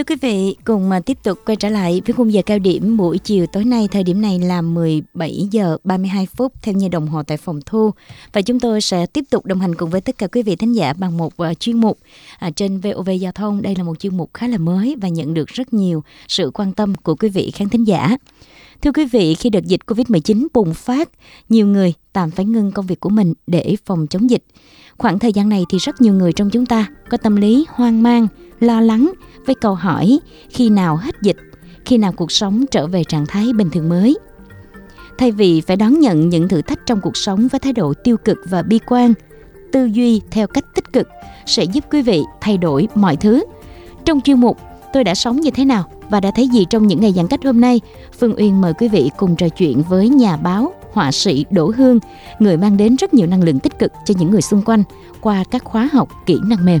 Thưa quý vị, cùng mà tiếp tục quay trở lại với khung giờ cao điểm buổi chiều tối nay, thời điểm này là 17 giờ 32 phút theo như đồng hồ tại phòng thu. Và chúng tôi sẽ tiếp tục đồng hành cùng với tất cả quý vị thính giả bằng một à, chuyên mục à, trên VOV Giao thông. Đây là một chuyên mục khá là mới và nhận được rất nhiều sự quan tâm của quý vị khán thính giả. Thưa quý vị, khi đợt dịch Covid-19 bùng phát, nhiều người tạm phải ngưng công việc của mình để phòng chống dịch. Khoảng thời gian này thì rất nhiều người trong chúng ta có tâm lý hoang mang, lo lắng với câu hỏi khi nào hết dịch, khi nào cuộc sống trở về trạng thái bình thường mới. Thay vì phải đón nhận những thử thách trong cuộc sống với thái độ tiêu cực và bi quan, tư duy theo cách tích cực sẽ giúp quý vị thay đổi mọi thứ. Trong chuyên mục Tôi đã sống như thế nào và đã thấy gì trong những ngày giãn cách hôm nay, Phương Uyên mời quý vị cùng trò chuyện với nhà báo, họa sĩ Đỗ Hương, người mang đến rất nhiều năng lượng tích cực cho những người xung quanh qua các khóa học kỹ năng mềm.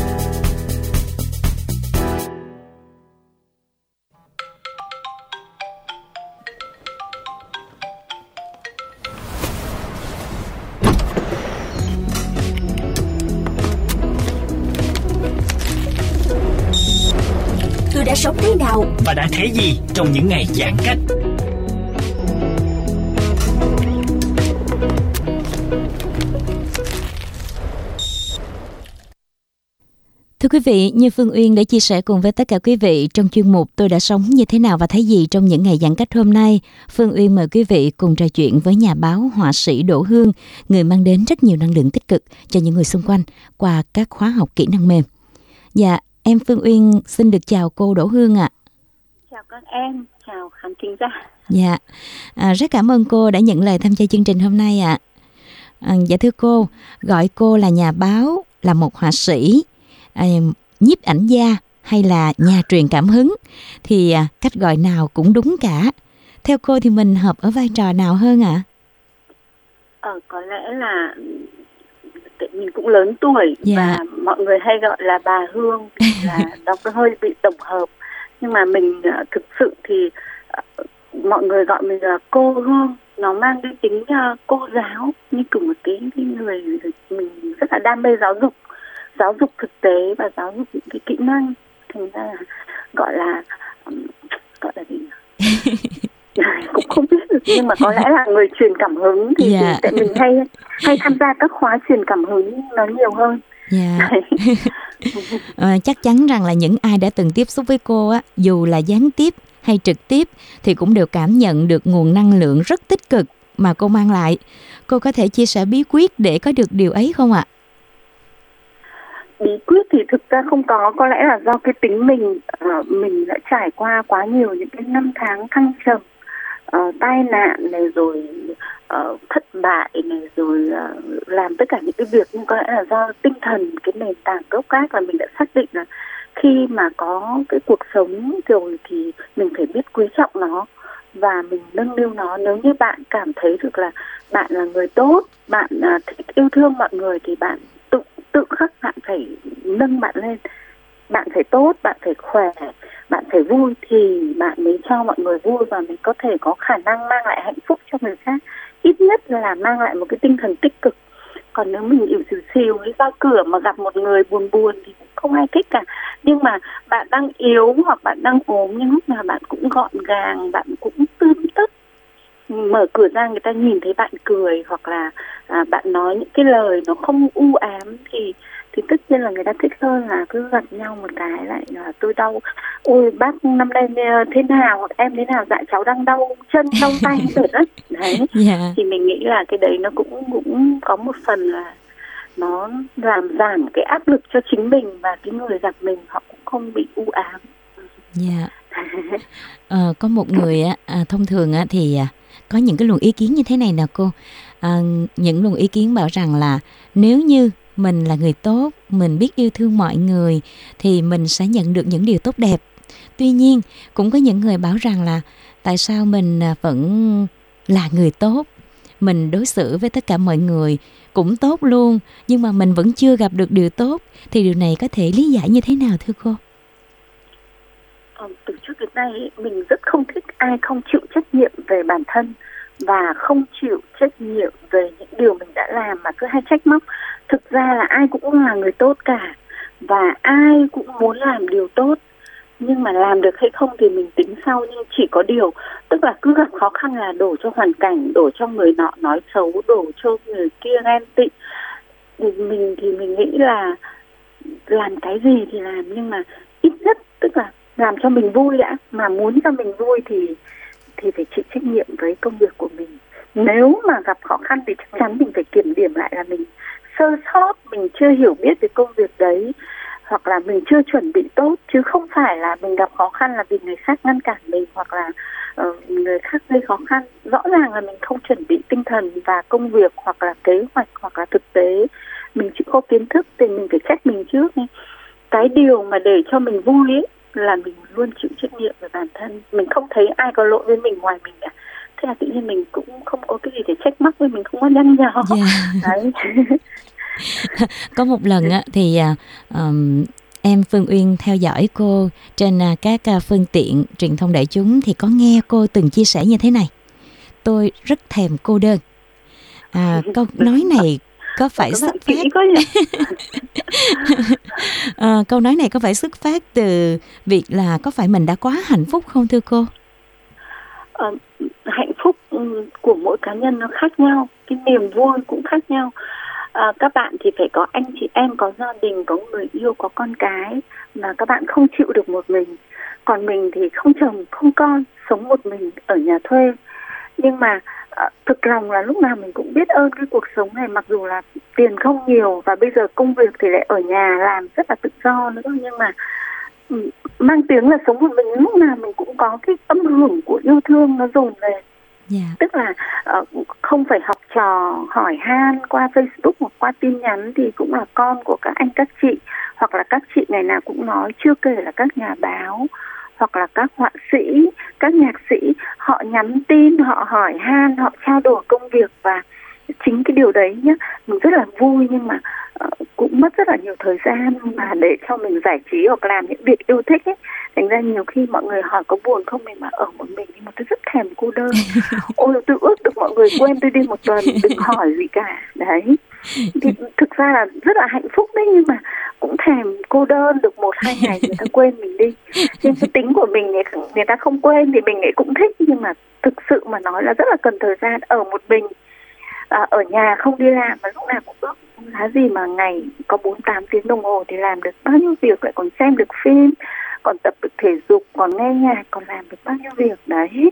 Và đã thấy gì trong những ngày giãn cách? Thưa quý vị, như Phương Uyên đã chia sẻ cùng với tất cả quý vị trong chuyên mục Tôi đã sống như thế nào và thấy gì trong những ngày giãn cách hôm nay, Phương Uyên mời quý vị cùng trò chuyện với nhà báo họa sĩ Đỗ Hương, người mang đến rất nhiều năng lượng tích cực cho những người xung quanh qua các khóa học kỹ năng mềm. Dạ, em Phương Uyên xin được chào cô Đỗ Hương ạ. Chào các em, chào khán thính giả. Dạ, à, rất cảm ơn cô đã nhận lời tham gia chương trình hôm nay ạ. À, dạ thưa cô, gọi cô là nhà báo, là một họa sĩ, à, nhiếp ảnh gia hay là nhà truyền cảm hứng thì à, cách gọi nào cũng đúng cả. Theo cô thì mình hợp ở vai trò nào hơn ạ? Ờ, có lẽ là mình cũng lớn tuổi Dạ. và mọi người hay gọi là bà Hương thì là nó hơi bị tổng hợp. Nhưng mà mình ờ, thực sự thì ờ, mọi người gọi mình là cô Hương nó mang cái tính ờ, cô giáo như kiểu một cái, cái người mình rất là đam mê giáo dục giáo dục thực tế và giáo dục những cái kỹ năng thành ra là gọi là ừm, gọi là gì nhỉ? cũng không biết được nhưng mà có lẽ là người truyền cảm hứng thì, Dạ. thì tại mình hay hay tham gia các khóa truyền cảm hứng nó nhiều hơn Dạ. Ờ, chắc chắn rằng là những ai đã từng tiếp xúc với cô á, dù là gián tiếp hay trực tiếp thì cũng đều cảm nhận được nguồn năng lượng rất tích cực mà cô mang lại. Cô có thể chia sẻ bí quyết để có được điều ấy không ạ? bí quyết thì thực ra không có có lẽ là do cái tính mình ờ, mình đã trải qua quá nhiều những cái năm tháng thăng trầm ờ, tai nạn này rồi uh, thất bại này rồi uh, làm tất cả những cái việc nhưng có lẽ là do tinh thần cái nền tảng gốc gác là mình đã xác định là khi mà có cái cuộc sống rồi thì mình phải biết quý trọng nó và mình nâng niu nó. Nếu như bạn cảm thấy được là bạn là người tốt bạn à, uh, thích yêu thương mọi người thì bạn tự tự khắc bạn phải nâng bạn lên. Bạn phải tốt bạn phải khỏe bạn phải vui thì bạn mới cho mọi người vui và mình có thể có khả năng mang lại hạnh phúc cho người khác ít nhất là mang lại một cái tinh thần tích cực. Còn nếu mình yếu xìu xìu đi ra cửa mà gặp một người buồn buồn thì cũng không ai thích cả. Nhưng mà bạn đang yếu hoặc bạn đang ốm nhưng lúc nào bạn cũng gọn gàng bạn cũng tươm tất. Mở cửa ra người ta nhìn thấy bạn cười hoặc là à, bạn nói những cái lời nó không u ám thì thì tất nhiên là người ta thích hơn là cứ gặp nhau một cái lại là tôi đau ôi bác năm nay thế nào hoặc em thế nào dạ cháu đang đau chân đau tay rồi đấy đấy yeah. Dạ. thì mình nghĩ là cái đấy nó cũng cũng có một phần là nó làm giảm cái áp lực cho chính mình và cái người gặp mình họ cũng không bị u ám dạ yeah. ờ, có một người á à, thông thường á thì à, có những cái luồng ý kiến như thế này nè cô à, những luồng ý kiến bảo rằng là nếu như mình là người tốt, mình biết yêu thương mọi người thì mình sẽ nhận được những điều tốt đẹp. Tuy nhiên, cũng có những người bảo rằng là tại sao mình à, vẫn là người tốt? Mình đối xử với tất cả mọi người cũng tốt luôn, nhưng mà mình vẫn chưa gặp được điều tốt thì điều này có thể lý giải như thế nào, thưa cô? Ờ, từ trước đến nay mình rất không thích ai không chịu trách nhiệm về bản thân và không chịu trách nhiệm về những điều mình đã làm mà cứ hay trách móc. Thực ra là ai cũng là người tốt cả và ai cũng muốn làm điều tốt. Nhưng mà làm được hay không thì mình tính sau nhưng chỉ có điều. Tức là cứ gặp khó khăn là đổ cho hoàn cảnh, đổ cho người nọ nói xấu, đổ cho người kia ghen tị. Thì mình thì mình nghĩ là làm cái gì thì làm, nhưng mà ít nhất, tức là làm cho mình vui đã mà muốn cho mình vui thì thì phải chịu trách nhiệm với công việc của mình. Nếu mà gặp khó khăn thì chắc chắn mình phải kiểm điểm lại là mình sơ sót mình chưa hiểu biết về công việc đấy hoặc là mình chưa chuẩn bị tốt chứ không phải là mình gặp khó khăn là vì người khác ngăn cản mình hoặc là uh, người khác gây khó khăn. Rõ ràng là mình không chuẩn bị tinh thần và công việc hoặc là kế hoạch hoặc là thực tế. Mình chưa có kiến thức thì mình phải trách mình trước cái điều mà để cho mình vui ấy, là mình luôn chịu trách nhiệm về bản thân mình không thấy ai có lỗi với mình ngoài mình cả thế là tự nhiên mình cũng không có cái gì để trách mắc với mình không có nhăn nhở yeah. đấy có một lần á thì um, em Phương Uyên theo dõi cô trên uh, các uh, phương tiện truyền thông đại chúng thì có nghe cô từng chia sẻ như thế này. Tôi rất thèm cô đơn. À, câu nói này có phải xuất phát à, câu nói này có phải xuất phát từ việc là có phải mình đã quá hạnh phúc không thưa cô? À, hạnh phúc ừ, của mỗi cá nhân nó khác nhau, cái niềm vui cũng khác nhau. À, các bạn thì phải có anh chị em có gia đình có người yêu có con cái mà các bạn không chịu được một mình. Còn mình thì không chồng không con sống một mình ở nhà thuê. Nhưng mà à, thực lòng là lúc nào mình cũng biết ơn cái cuộc sống này mặc dù là tiền không nhiều và bây giờ công việc thì lại ở nhà làm rất là tự do nữa nhưng mà ừ, mang tiếng là sống một mình lúc nào mình cũng có cái âm hưởng của yêu thương nó dồn về yeah. Dạ. tức là uh, không phải học trò hỏi han qua Facebook hoặc qua tin nhắn thì cũng là con của các anh các chị hoặc là các chị ngày nào cũng nói chưa kể là các nhà báo hoặc là các họa sĩ, các nhạc sĩ họ nhắn tin, họ hỏi han, họ trao đổi công việc và chính cái điều đấy nhá mình rất là vui nhưng mà uh, cũng mất rất là nhiều thời gian mà để cho mình giải trí hoặc làm những việc yêu thích ấy. Thành ra nhiều khi mọi người hỏi có buồn không mình mà ở một mình nhưng mà tôi rất thèm cô đơn. Ôi tôi ước được mọi người quên tôi đi một tuần đừng hỏi gì cả. Đấy thực ra là rất là hạnh phúc đấy nhưng mà cũng thèm cô đơn được một hai ngày người ta quên mình đi. Nhưng cái tính của mình người, người ta không quên thì mình lại cũng thích nhưng mà thực sự mà nói là rất là cần thời gian ở một mình. À, ở nhà không đi làm mà lúc nào cũng ước giá gì mà ngày có bốn tám tiếng đồng hồ thì làm được bao nhiêu việc lại còn xem được phim còn tập được thể dục còn nghe nhạc còn làm được bao nhiêu việc. Đấy.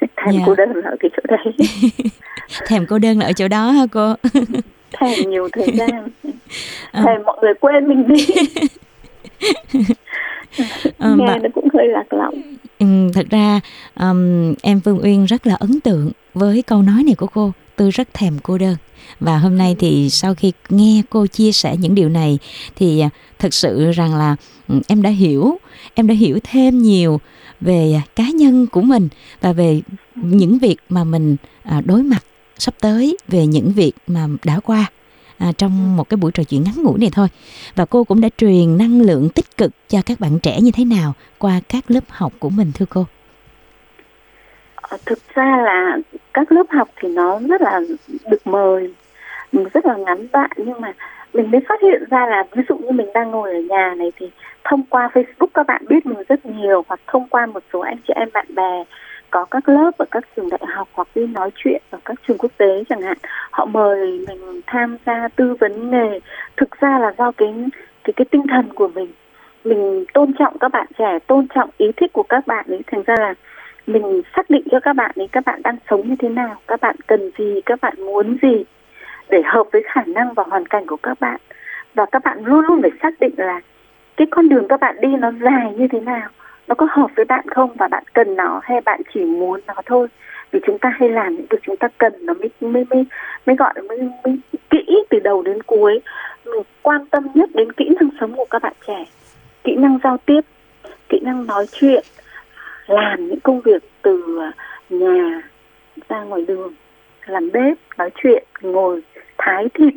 Thèm dạ. cô đơn là ở cái chỗ đấy. Thèm cô đơn là ở chỗ đó hả cô thèm nhiều thời gian. À. thèm mọi người quên mình đi. À, nghe mà... nó cũng hơi lạc lõng. Ừ, thật ra um, em Phương Uyên rất là ấn tượng với câu nói này của cô tôi rất thèm cô đơn. Và hôm nay thì sau khi nghe cô chia sẻ những điều này thì à, thực sự rằng là em đã hiểu em đã hiểu thêm nhiều về cá nhân của mình và về những việc mà mình à, đối mặt sắp tới về những việc mà đã qua à, trong một cái buổi trò chuyện ngắn ngủi này thôi. Và cô cũng đã truyền năng lượng tích cực cho các bạn trẻ như thế nào qua các lớp học của mình thưa cô? Ờ, thực ra là các lớp học thì nó rất là được mời rất là ngắn bạn nhưng mà mình mới phát hiện ra là ví dụ như mình đang ngồi ở nhà này thì thông qua Facebook các bạn biết mình rất nhiều hoặc thông qua một số anh chị em bạn bè có các lớp ở các trường đại học hoặc đi nói chuyện ở các trường quốc tế chẳng hạn, họ mời mình tham gia tư vấn nghề. Thực ra là do cái cái cái tinh thần của mình mình tôn trọng các bạn trẻ, tôn trọng ý thích của các bạn ấy. Thành ra là mình xác định cho các bạn ấy các bạn đang sống như thế nào, các bạn cần gì, các bạn muốn gì để hợp với khả năng và hoàn cảnh của các bạn. Và các bạn luôn luôn phải xác định là cái con đường các bạn đi nó dài như thế nào nó có hợp với bạn không? Và bạn cần nó hay bạn chỉ muốn nó thôi? Vì chúng ta hay làm những việc chúng ta cần nó mới mới mới mới gọi mới, mới kỹ từ đầu đến cuối. Mình quan tâm nhất đến kỹ năng sống của các bạn trẻ kỹ năng giao tiếp kỹ năng nói chuyện làm những công việc từ nhà ra ngoài đường làm bếp nói chuyện ngồi thái thịt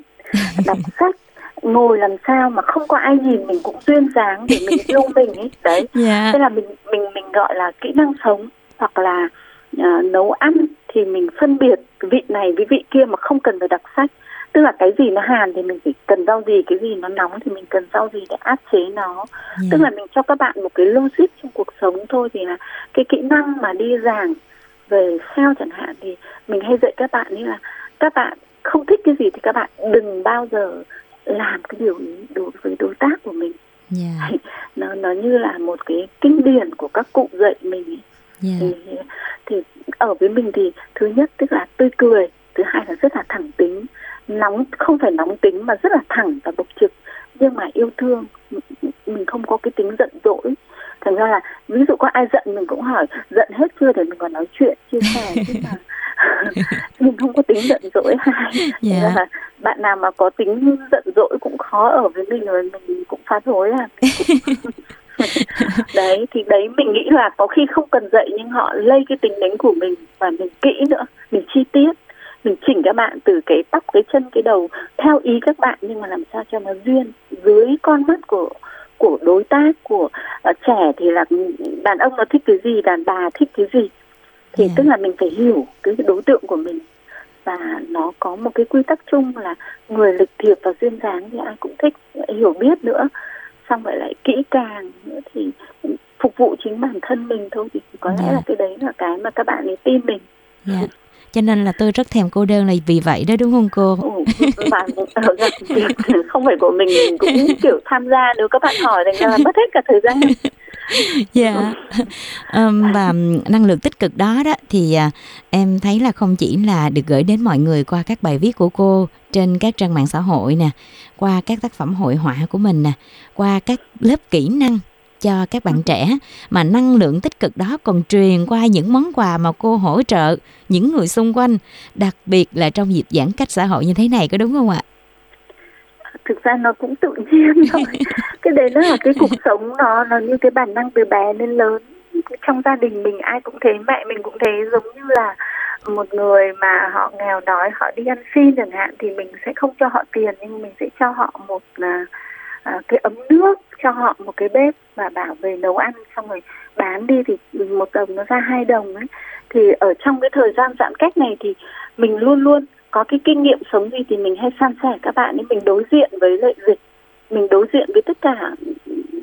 đọc sách ngồi làm sao mà không có ai nhìn mình cũng duyên dáng để mình yêu mình ấy đấy yeah. Dạ. thế là mình mình mình gọi là kỹ năng sống hoặc là uh, nấu ăn thì mình phân biệt vị này với vị kia mà không cần phải đọc sách tức là cái gì nó hàn thì mình chỉ cần rau gì cái gì nó nóng thì mình cần rau gì để áp chế nó yeah. Dạ. tức là mình cho các bạn một cái logic trong cuộc sống thôi thì là cái kỹ năng mà đi giảng về sao chẳng hạn thì mình hay dạy các bạn như là các bạn không thích cái gì thì các bạn đừng bao giờ làm cái điều ý đối với đối tác của mình yeah. nó nó như là một cái kinh điển của các cụ dạy mình ấy. Yeah. thì thì ở với mình thì thứ nhất tức là tươi cười thứ hai là rất là thẳng tính nóng không phải nóng tính mà rất là thẳng và bộc trực nhưng mà yêu thương mình không có cái tính giận dỗi thành ra là ví dụ có ai giận mình cũng hỏi giận hết chưa để mình còn nói chuyện chia sẻ chứ mà mình không có tính giận dỗi hai yeah. Dạ. là bạn nào mà có tính giận dỗi cũng khó ở với mình rồi mình cũng phá rối à. Đấy thì đấy mình nghĩ là có khi không cần dạy nhưng họ lây cái tính đánh của mình và mình kỹ nữa mình chi tiết mình chỉnh các bạn từ cái tóc cái chân cái đầu theo ý các bạn nhưng mà làm sao cho nó duyên dưới con mắt của của đối tác của uh, trẻ thì là đàn ông nó thích cái gì đàn bà thích cái gì. Thì yeah. Tức là mình phải hiểu cái đối tượng của mình và nó có một cái quy tắc chung là người lịch thiệp và duyên dáng thì ai cũng thích hiểu biết nữa xong rồi lại kỹ càng nữa thì phục vụ chính bản thân mình thôi thì có lẽ yeah. Dạ. là cái đấy là cái mà các bạn ấy tin mình yeah. Dạ. cho nên là tôi rất thèm cô đơn là vì vậy đó đúng không cô? Ừ, bạn không phải của mình mình cũng kiểu tham gia nếu các bạn hỏi thì là mất hết cả thời gian dạ yeah. um, và năng lượng tích cực đó đó thì uh, em thấy là không chỉ là được gửi đến mọi người qua các bài viết của cô trên các trang mạng xã hội nè qua các tác phẩm hội họa của mình nè qua các lớp kỹ năng cho các bạn trẻ mà năng lượng tích cực đó còn truyền qua những món quà mà cô hỗ trợ những người xung quanh đặc biệt là trong dịp giãn cách xã hội như thế này có đúng không ạ? Thực ra nó cũng tự nhiên thôi. Cái đấy nó là cái cuộc sống nó nó như cái bản năng từ bé đến lớn. Trong gia đình mình ai cũng thế mẹ mình cũng thế. Giống như là một người mà họ nghèo đói họ đi ăn xin chẳng hạn thì mình sẽ không cho họ tiền nhưng mình sẽ cho họ một là à, cái ấm nước cho họ một cái bếp và bảo về nấu ăn xong rồi bán đi thì một đồng nó ra hai đồng ấy. Thì ở trong cái thời gian giãn cách này thì mình luôn luôn có cái kinh nghiệm sống gì thì mình hay san sẻ các bạn ấy. Mình đối diện với lệ dịch mình đối diện với tất cả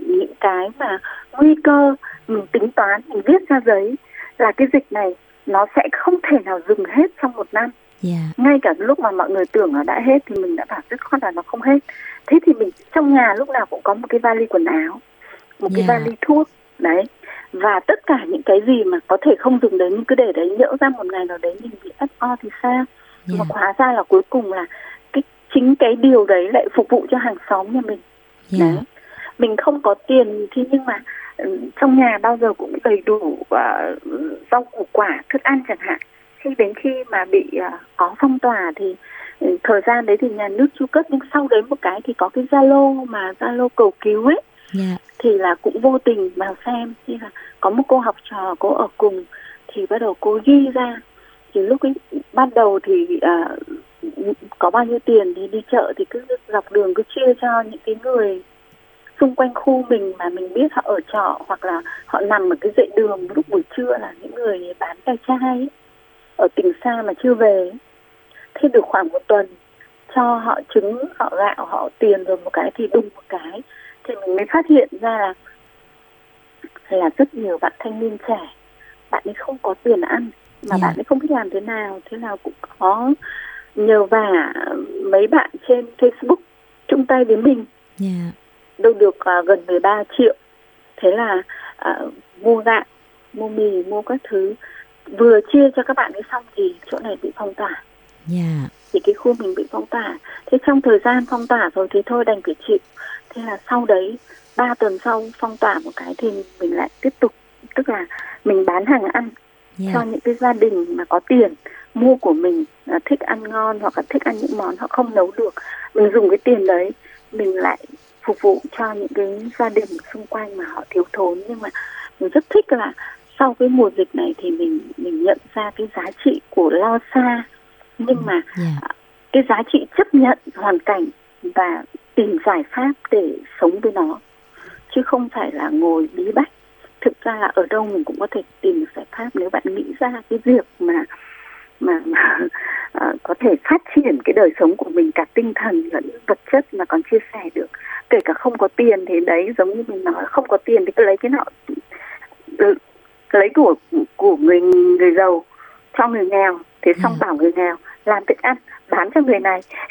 những cái mà nguy cơ mình tính toán mình viết ra giấy là cái dịch này nó sẽ không thể nào dừng hết trong một năm. Yeah. ngay cả lúc mà mọi người tưởng nó đã hết thì mình đã bảo rất khoan là nó không hết. Thế thì mình trong nhà lúc nào cũng có một cái vali quần áo một cái yeah. vali thuốc đấy. Và tất cả những cái gì mà có thể không dùng đến nhưng cứ để đấy nhỡ ra một ngày nào đấy mình bị FO thì sao yeah. mà hóa ra là cuối cùng là cái chính cái điều đấy lại phục vụ cho hàng xóm nhà mình yeah. đấy mình không có tiền thì nhưng mà ừ, trong nhà bao giờ cũng đầy đủ uh, rau củ quả thức ăn chẳng hạn khi đến khi mà bị uh, có phong tỏa thì ừ, thời gian đấy thì nhà nước chu cấp nhưng sau đấy một cái thì có cái zalo mà zalo cầu cứu ấy yeah. thì là cũng vô tình vào xem như là có một cô học trò cô ở cùng thì bắt đầu cô ghi ra thì lúc ấy ban đầu thì à, có bao nhiêu tiền thì đi chợ thì cứ dọc đường cứ chia cho những cái người xung quanh khu mình mà mình biết họ ở trọ hoặc là họ nằm ở cái dãy đường lúc buổi trưa là những người bán tay chai ấy, ở tỉnh xa mà chưa về thế được khoảng một tuần cho họ trứng họ gạo họ tiền rồi một cái thì đùng một cái thì mình mới phát hiện ra là là rất nhiều bạn thanh niên trẻ bạn ấy không có tiền ăn mà yeah. bạn ấy không biết làm thế nào thế nào cũng có nhờ vả mấy bạn trên Facebook chung tay với mình. Yeah. đâu được uh, gần 13 triệu. Thế là uh, mua gạo mua mì mua các thứ. Vừa chia cho các bạn ấy xong thì chỗ này bị phong tỏa. Yeah. thì cái khu mình bị phong tỏa. Thế trong thời gian phong tỏa rồi thì thôi đành phải chịu. Thế là sau đấy ba tuần sau phong tỏa một cái thì mình lại tiếp tục. Tức là mình bán hàng ăn yeah. cho những cái gia đình mà có tiền mua của mình là thích ăn ngon hoặc là thích ăn những món họ không nấu được mình dùng cái tiền đấy mình lại phục vụ cho những cái gia đình xung quanh mà họ thiếu thốn nhưng mà mình rất thích là sau cái mùa dịch này thì mình mình nhận ra cái giá trị của lo xa nhưng mà yeah. cái giá trị chấp nhận hoàn cảnh và tìm giải pháp để sống với nó chứ không phải là ngồi bí bách thực ra là ở đâu mình cũng có thể tìm được giải pháp nếu bạn nghĩ ra cái việc mà mà mà uh, có thể phát triển cái đời sống của mình cả tinh thần lẫn vật chất mà còn chia sẻ được kể cả không có tiền thì đấy giống như mình nói không có tiền thì cứ lấy cái nọ ừ, lấy của của người người giàu cho người nghèo thế xong ừ. bảo người nghèo làm thức ăn bán cho người này.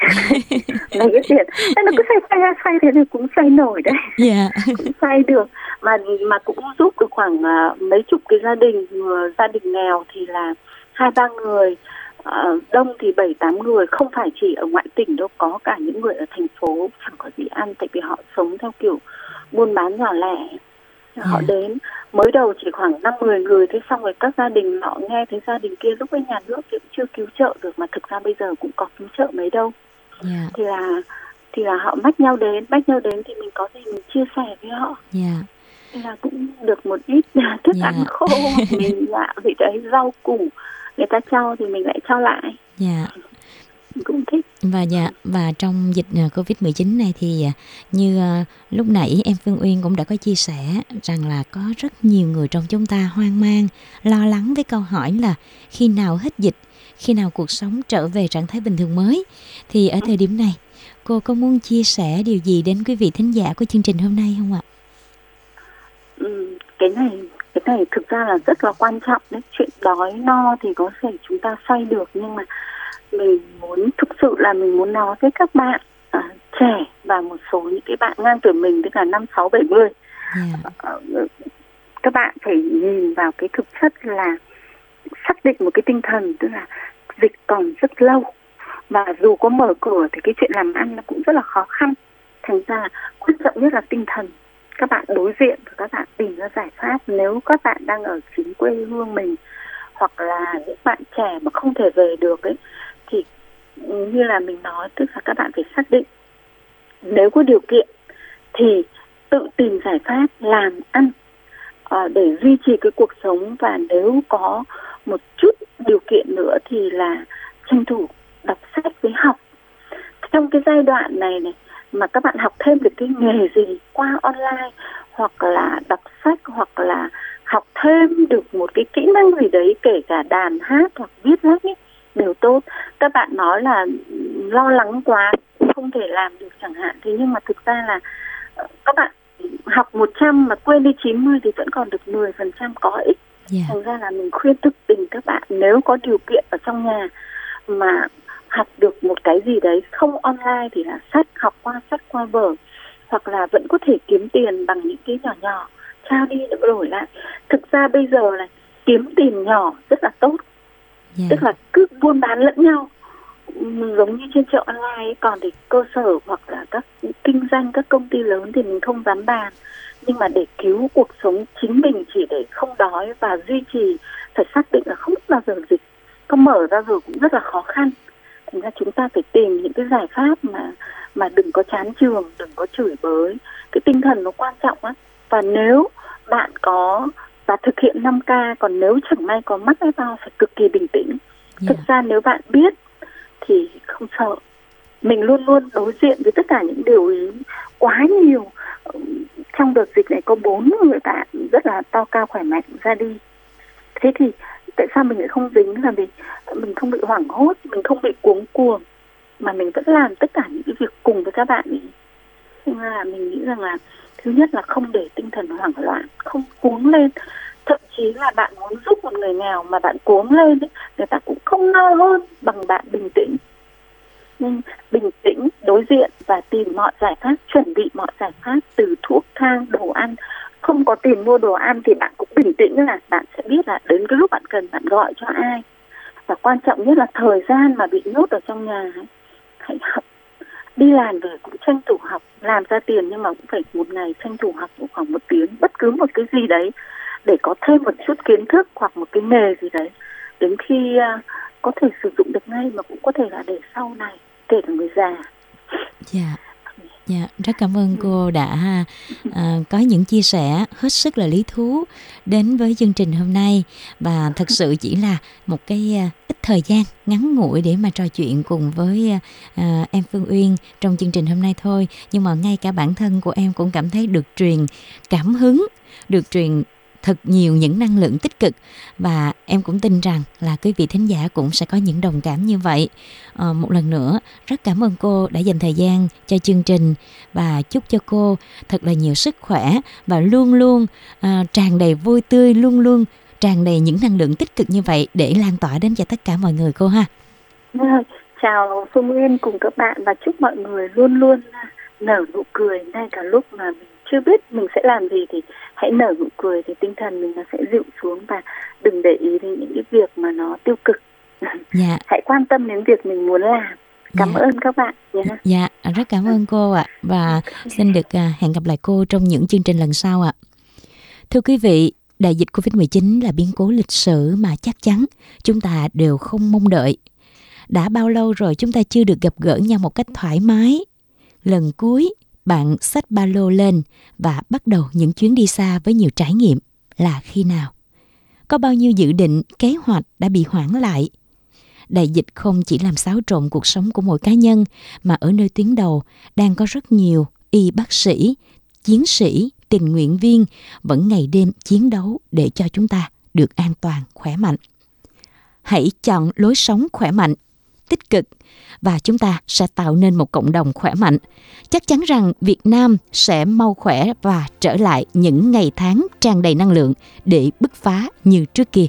Lấy cái tiền. Thế nó cứ xoay xoay xoay thế thì cũng xoay nổi đấy. Yeah. cũng xoay được. Mà mà cũng giúp được khoảng uh, mấy chục cái gia đình uh, gia đình nghèo thì là hai ba người. Uh, đông thì bảy tám người. Không phải chỉ ở ngoại tỉnh đâu có cả những người ở thành phố chẳng có gì ăn tại vì họ sống theo kiểu buôn bán nhỏ lẻ họ đến mới đầu chỉ khoảng năm mười người thế xong rồi các gia đình họ nghe thấy gia đình kia lúc ấy nhà nước cũng chưa cứu trợ được mà thực ra bây giờ cũng có cứu trợ mấy đâu yeah. thì là thì là họ mách nhau đến mách nhau đến thì mình có gì mình chia sẻ với họ yeah. thì là cũng được một ít thức yeah. ăn khô mình dạ thì đấy rau củ người ta cho thì mình lại cho lại yeah cũng thích. Và dạ và trong dịch à, covid 19 này thì à, như à, lúc nãy em Phương Uyên cũng đã có chia sẻ rằng là có rất nhiều người trong chúng ta hoang mang lo lắng với câu hỏi là khi nào hết dịch khi nào cuộc sống trở về trạng thái bình thường mới. Thì ở thời điểm này cô có muốn chia sẻ điều gì đến quý vị thính giả của chương trình hôm nay không ạ? Ừ, cái này cái này thực ra là rất là quan trọng đấy. Chuyện đói no thì có thể chúng ta xoay được nhưng mà mình muốn thực sự là mình muốn nói với các bạn à, trẻ và một số những cái bạn ngang tuổi mình tức là năm sáu bảy mươi. À, các bạn phải nhìn vào cái thực chất là xác định một cái tinh thần tức là dịch còn rất lâu. Và dù có mở cửa thì cái chuyện làm ăn nó cũng rất là khó khăn. Thành ra quan trọng nhất là tinh thần. Các bạn đối diện và các bạn tìm ra giải pháp. Nếu các bạn đang ở chính quê hương mình hoặc là những bạn trẻ mà không thể về được ấy thì như là mình nói tức là các bạn phải xác định nếu có điều kiện thì tự tìm giải pháp làm ăn uh, để duy trì cái cuộc sống và nếu có một chút điều kiện nữa thì là tranh thủ đọc sách với học. Trong cái giai đoạn này này mà các bạn học thêm được cái nghề gì qua online hoặc là đọc sách hoặc là học thêm được một cái kỹ năng gì đấy kể cả đàn hát hoặc viết lách ấy đều tốt các bạn nói là lo lắng quá không thể làm được chẳng hạn. Thế nhưng mà thực ra là ờ, các bạn học 100 mà quên đi 90 thì vẫn còn được 10% có ích. Yeah. thành ra là mình khuyên thực tình các bạn nếu có điều kiện ở trong nhà mà học được một cái gì đấy không online thì là sách học qua sách qua vở hoặc là vẫn có thể kiếm tiền bằng những cái nhỏ nhỏ trao đi đổi lại. Thực ra bây giờ là kiếm tiền nhỏ rất là tốt. Yeah. tức là cứ buôn bán lẫn nhau giống như trên chợ online ấy, còn thì cơ sở hoặc là các kinh doanh các công ty lớn thì mình không dám bàn. Nhưng mà để cứu cuộc sống chính mình chỉ để không đói và duy trì phải xác định là không bao giờ dịch. Có mở ra rồi cũng rất là khó khăn. Thành ra chúng ta phải tìm những cái giải pháp mà mà đừng có chán trường đừng có chửi bới. Cái tinh thần nó quan trọng á. Và nếu bạn có và thực hiện 5K còn nếu chẳng may có mắc cái bao phải cực kỳ bình tĩnh. Yeah. Thực ra nếu bạn biết thì không sợ. Mình luôn luôn đối diện với tất cả những điều ý quá nhiều. Trong đợt dịch này có bốn người bạn rất là to cao khỏe mạnh ra đi. Thế thì tại sao mình lại không dính là vì mình không bị hoảng hốt, mình không bị cuống cuồng mà mình vẫn làm tất cả những cái việc cùng với các bạn ý Nên là mình nghĩ rằng là thứ nhất là không để tinh thần hoảng loạn không cuống lên thậm chí là bạn muốn giúp một người nghèo mà bạn cuống lên ấy, người ta cũng không no hơn bằng bạn bình tĩnh. Nhưng bình tĩnh đối diện và tìm mọi giải pháp chuẩn bị mọi giải pháp từ thuốc thang đồ ăn. Không có tiền mua đồ ăn thì bạn cũng bình tĩnh là bạn sẽ biết là đến cái lúc bạn cần bạn gọi cho ai. Và quan trọng nhất là thời gian mà bị nhốt ở trong nhà ấy, hãy học. Đi làm về cũng tranh thủ học làm ra tiền nhưng mà cũng phải một ngày tranh thủ học khoảng một tiếng bất cứ một cái gì đấy để có thêm một chút kiến thức hoặc một cái nghề gì đấy đến khi uh, có thể sử dụng được ngay mà cũng có thể là để sau này kể cả người già. Dạ. Dạ, rất cảm ơn cô đã à, có những chia sẻ hết sức là lý thú đến với chương trình hôm nay. Và thật sự chỉ là một cái à, ít thời gian ngắn ngủi để mà trò chuyện cùng với à, em Phương Uyên trong chương trình hôm nay thôi. Nhưng mà ngay cả bản thân của em cũng cảm thấy được truyền cảm hứng được truyền thật nhiều những năng lượng tích cực. Và em cũng tin rằng là quý vị thính giả cũng sẽ có những đồng cảm như vậy. À, một lần nữa rất cảm ơn cô đã dành thời gian cho chương trình và chúc cho cô thật là nhiều sức khỏe và luôn luôn à, tràn đầy vui tươi luôn luôn tràn đầy những năng lượng tích cực như vậy để lan tỏa đến cho tất cả mọi người cô ha. Chào Phương Nguyên cùng các bạn và chúc mọi người luôn luôn nở nụ cười ngay cả lúc mà mình chưa biết mình sẽ làm gì thì hãy nở nụ cười thì tinh thần mình nó sẽ dịu xuống và đừng để ý đến những cái việc mà nó tiêu cực dạ. hãy quan tâm đến việc mình muốn làm cảm dạ. ơn các bạn nhé dạ rất cảm ơn cô ạ và xin được à, hẹn gặp lại cô trong những chương trình lần sau ạ thưa quý vị đại dịch Covid-19 là biến cố lịch sử mà chắc chắn chúng ta đều không mong đợi. Đã bao lâu rồi chúng ta chưa được gặp gỡ nhau một cách thoải mái. Lần cuối bạn xách ba lô lên và bắt đầu những chuyến đi xa với nhiều trải nghiệm là khi nào? Có bao nhiêu dự định, kế hoạch đã bị hoãn lại? Đại dịch không chỉ làm xáo trộn cuộc sống của mỗi cá nhân mà ở nơi tuyến đầu đang có rất nhiều y bác sĩ, chiến sĩ, tình nguyện viên vẫn ngày đêm chiến đấu để cho chúng ta được an toàn, khỏe mạnh. Hãy chọn lối sống khỏe mạnh, tích cực và chúng ta sẽ tạo nên một cộng đồng khỏe mạnh. Chắc chắn rằng Việt Nam sẽ mau khỏe và trở lại những ngày tháng tràn đầy năng lượng để bứt phá như trước kia.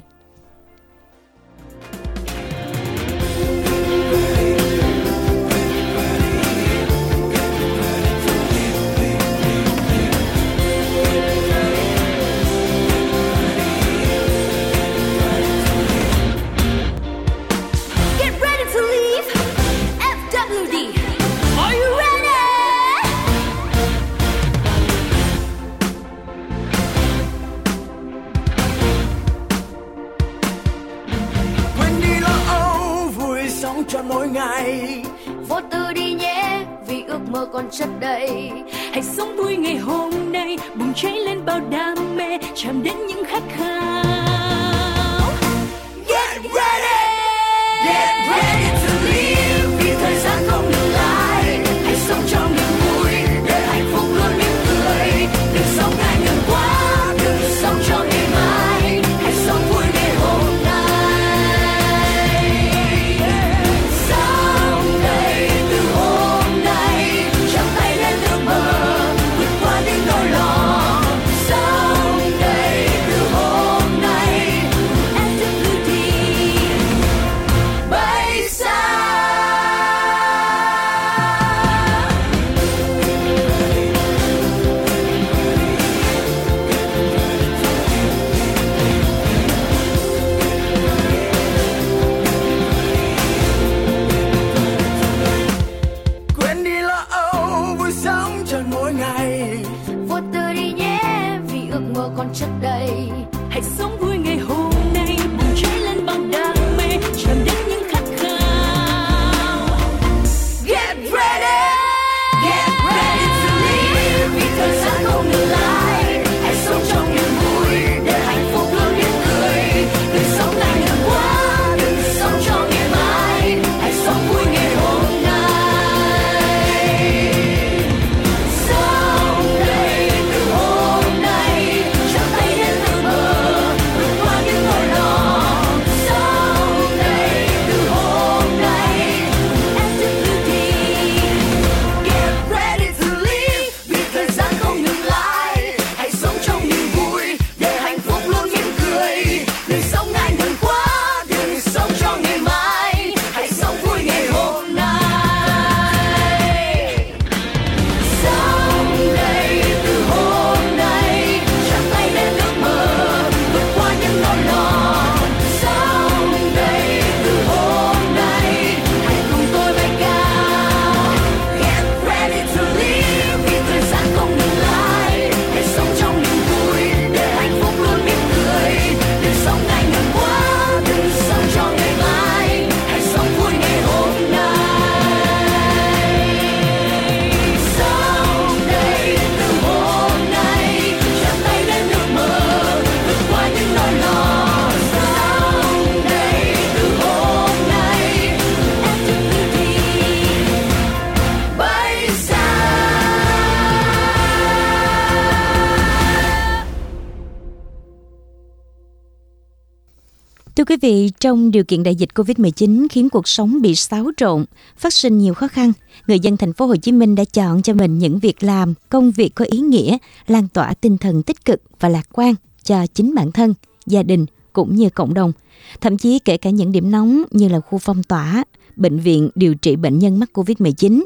Thưa quý vị, trong điều kiện đại dịch Covid-19 khiến cuộc sống bị xáo trộn, phát sinh nhiều khó khăn, người dân thành phố Hồ Chí Minh đã chọn cho mình những việc làm, công việc có ý nghĩa, lan tỏa tinh thần tích cực và lạc quan cho chính bản thân, gia đình cũng như cộng đồng. Thậm chí kể cả những điểm nóng như là khu phong tỏa, bệnh viện điều trị bệnh nhân mắc Covid-19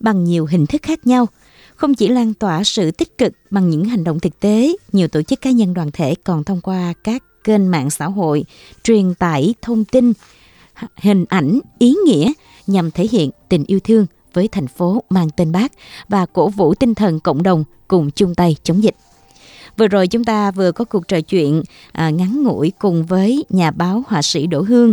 bằng nhiều hình thức khác nhau. Không chỉ lan tỏa sự tích cực bằng những hành động thực tế, nhiều tổ chức cá nhân đoàn thể còn thông qua các kênh mạng xã hội truyền tải thông tin, hình ảnh, ý nghĩa nhằm thể hiện tình yêu thương với thành phố mang tên bác và cổ vũ tinh thần cộng đồng cùng chung tay chống dịch. Vừa rồi chúng ta vừa có cuộc trò chuyện à, ngắn ngủi cùng với nhà báo họa sĩ Đỗ Hương